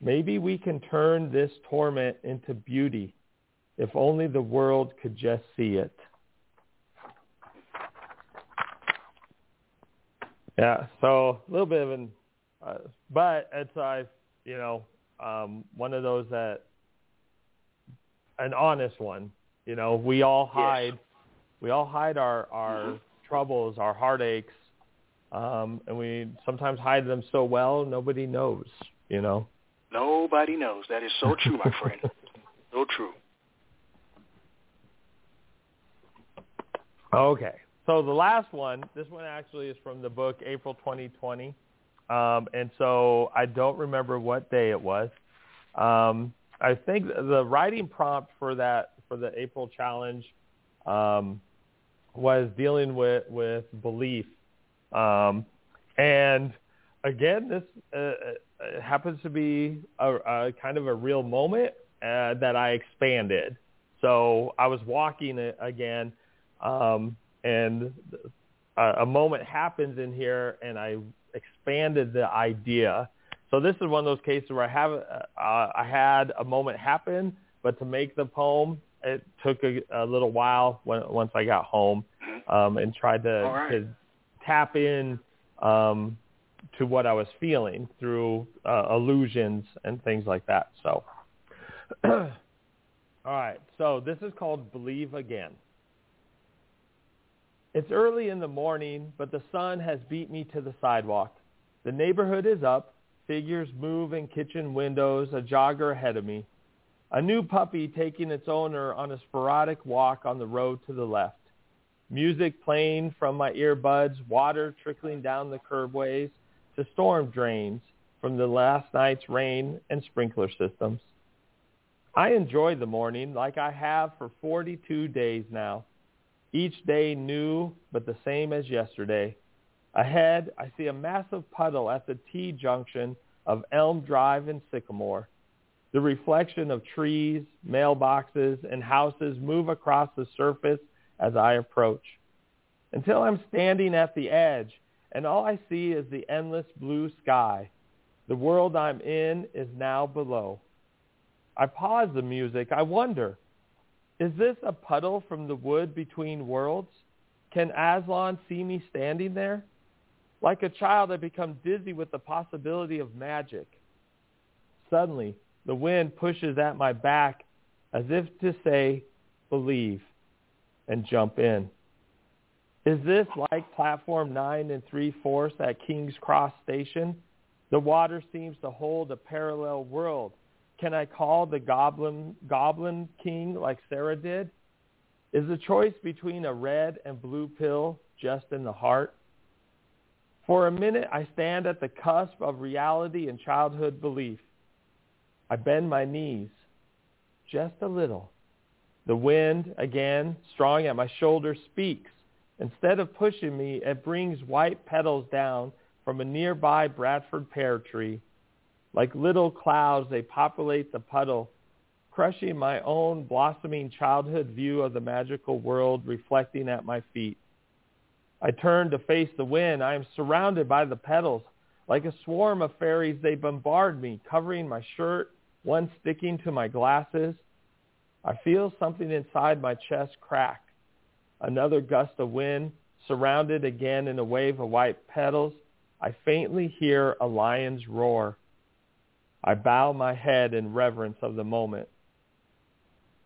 Maybe we can turn this torment into beauty if only the world could just see it. Yeah, so a little bit of an uh, but it's uh, you know um, one of those that an honest one. You know, we all hide Yes. We all hide our our Mhm. troubles, our heartaches, um, and we sometimes hide them so well nobody knows. You know. Nobody knows. That is so true, my friend. So true. Okay. So the last one, this one actually is from the book April 2020. Um, and so I don't remember what day it was. Um, I think the writing prompt for that for the April challenge um, was dealing with with belief, um, and again, this uh, uh, happens to be a, a kind of a real moment, uh, that I expanded. So I was walking again, um, and a, a moment happens in here, and I expanded the idea. So this is one of those cases where I have uh, I had a moment happen, but to make the poem, it took a, a little while when, once I got home um, and tried to, right. to tap in um, to what I was feeling through uh, illusions and things like that. So, all right. So this is called Believe Again. It's early in the morning, but the sun has beat me to the sidewalk. The neighborhood is up. Figures move in kitchen windows, a jogger ahead of me. A new puppy taking its owner on a sporadic walk on the road to the left. Music playing from my earbuds, water trickling down the curbways to storm drains from the last night's rain and sprinkler systems. I enjoy the morning like I have for 42 days now. Each day new, but the same as yesterday. Ahead, I see a massive puddle at the T-junction of Elm Drive and Sycamore. The reflection of trees, mailboxes, and houses move across the surface as I approach. Until I'm standing at the edge, and all I see is the endless blue sky. The world I'm in is now below. I pause the music. I wonder, is this a puddle from the wood between worlds? Can Aslan see me standing there? Like a child, I become dizzy with the possibility of magic. Suddenly, the wind pushes at my back as if to say, believe, and jump in. Is this like Platform 9 and 3-fourths at King's Cross Station? The water seems to hold a parallel world. Can I call the Goblin, Goblin King like Sarah did? Is the choice between a red and blue pill just in the heart? For a minute, I stand at the cusp of reality and childhood belief. I bend my knees just a little. The wind, again, strong at my shoulder, speaks. Instead of pushing me, it brings white petals down from a nearby Bradford pear tree. Like little clouds, they populate the puddle, crushing my own blossoming childhood view of the magical world reflecting at my feet. I turn to face the wind. I am surrounded by the petals. Like a swarm of fairies, they bombard me, covering my shirt, one sticking to my glasses. I feel something inside my chest crack. Another gust of wind, surrounded again in a wave of white petals. I faintly hear a lion's roar. I bow my head in reverence of the moment.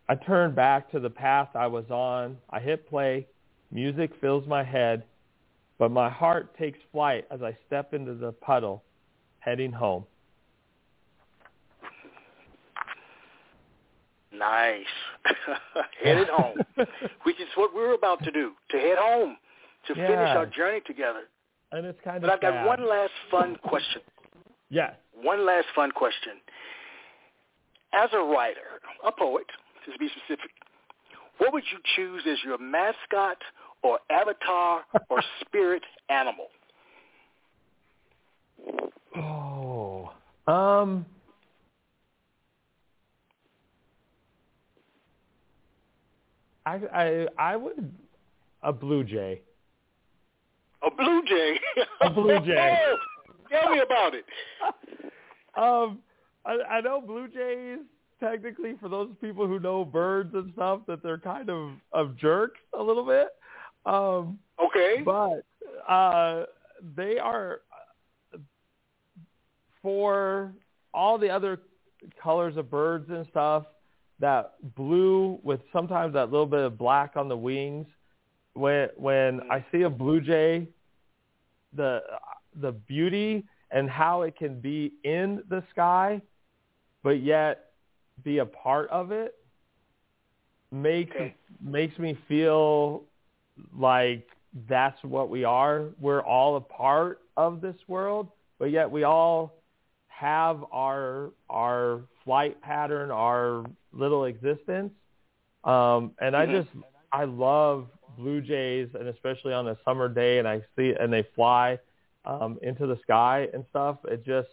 I turn back to the path I was on. I hit play. Music fills my head, but my heart takes flight as I step into the puddle, heading home. Nice. Headed home, which is what we're about to do, to head home, to Yeah. finish our journey together. And it's kind But of But I've got one last fun question. Yes. One last fun question. As a writer, a poet, to be specific, what would you choose as your mascot or avatar or spirit animal? Oh. Um. I I I would a blue jay. A blue jay. A blue jay. Tell me about it. Um, I, I know blue jays technically for those people who know birds and stuff that they're kind of of jerks a little bit. Um, Okay. but uh, they are for all the other colors of birds and stuff. That blue with sometimes that little bit of black on the wings. When when I see a blue jay, the the beauty and how it can be in the sky, but yet be a part of it makes Okay. makes me feel like that's what we are. We're all a part of this world, but yet we all have our our flight pattern, our little existence. Um, and I Mhm. just I love blue jays, and especially on a summer day, and I see and they fly um, into the sky and stuff. It just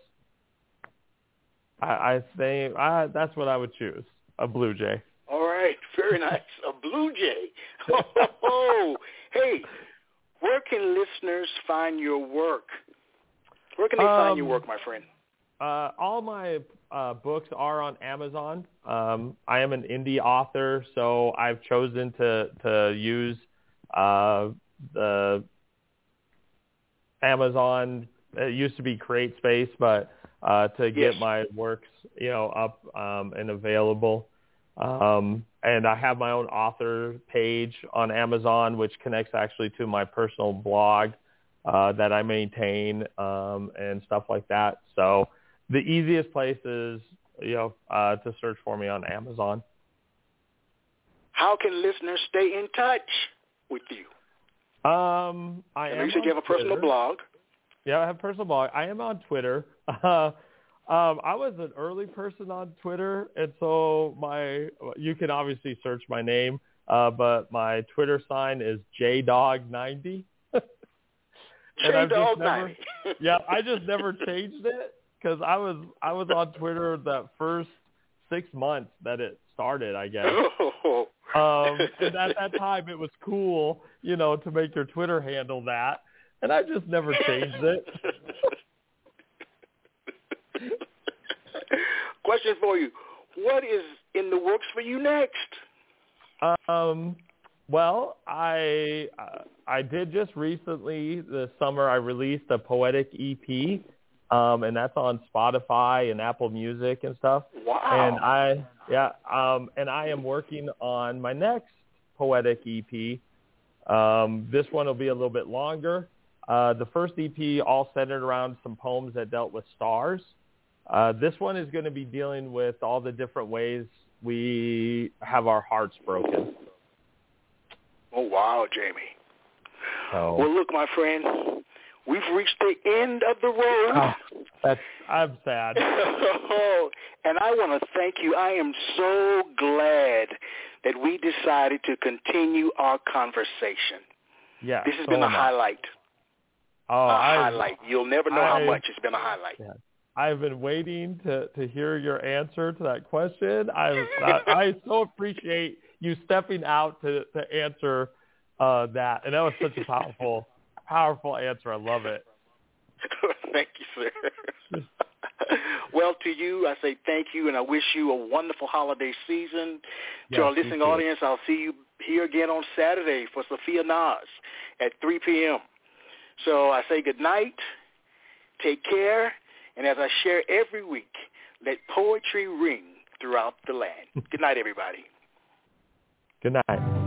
I, I think I, that's what I would choose. a blue jay. Right, very nice. A blue jay. Oh, hey, where can listeners find your work? Where can they um, find your um, work, my friend? Uh, all my uh, books are on Amazon. Um, I am an indie author, so I've chosen to to use uh, the Amazon. It used to be CreateSpace, but uh, to get yes. my works, you know, up um, and available. Um, and I have my own author page on Amazon, which connects actually to my personal blog uh, that I maintain um, and stuff like that. So the easiest place is, you know, uh, to search for me on Amazon. How can listeners stay in touch with you? Um, I am. You said you have a personal blog. Yeah, I have a personal blog. I am on Twitter. Uh, um, I was an early person on Twitter, and so my you can obviously search my name, uh, but my Twitter sign is jdog90. jdog90. yeah, I just never changed it because I was I was on Twitter that first six months that it started, I guess. um, and at that time, it was cool, you know, to make your Twitter handle that, and I just never changed it. Question for you: What is in the works for you next? Um. Well, I I did just recently this summer. I released a poetic EP, um, and that's on Spotify and Apple Music and stuff. Wow! And I yeah, um, and I am working on my next poetic EP. Um, this one will be a little bit longer. Uh, the first EP all centered around some poems that dealt with stars. Uh, this one is going to be dealing with all the different ways we have our hearts broken. Oh wow, Jamey. So, well, look, my friend, we've reached the end of the road. Oh, that's I'm sad. oh, and I want to thank you. I am so glad that we decided to continue our conversation. Yeah, this has so been a highlight. Oh, a I, highlight. You'll never know I, how much it's been a highlight. Yeah. I've been waiting to to hear your answer to that question. I I, I so appreciate you stepping out to to answer uh, that, and that was such a powerful powerful answer. I love it. thank you, sir. well, to you, I say thank you, and I wish you a wonderful holiday season. Yes, to our listening audience, I'll see you here again on Saturday for Sophia Nas at 3 p.m. So I say good night. Take care and as I share every week, let poetry ring throughout the land. Hmm. Good night, everybody. Good night.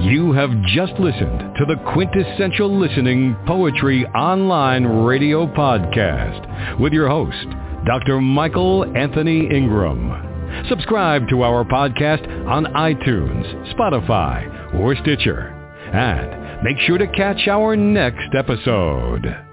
You have just listened to the Quintessential Listening Poetry Online Radio Podcast with your host, Dr. Michael Anthony Ingram. Subscribe to our podcast on iTunes, Spotify, or Stitcher. And make sure to catch our next episode.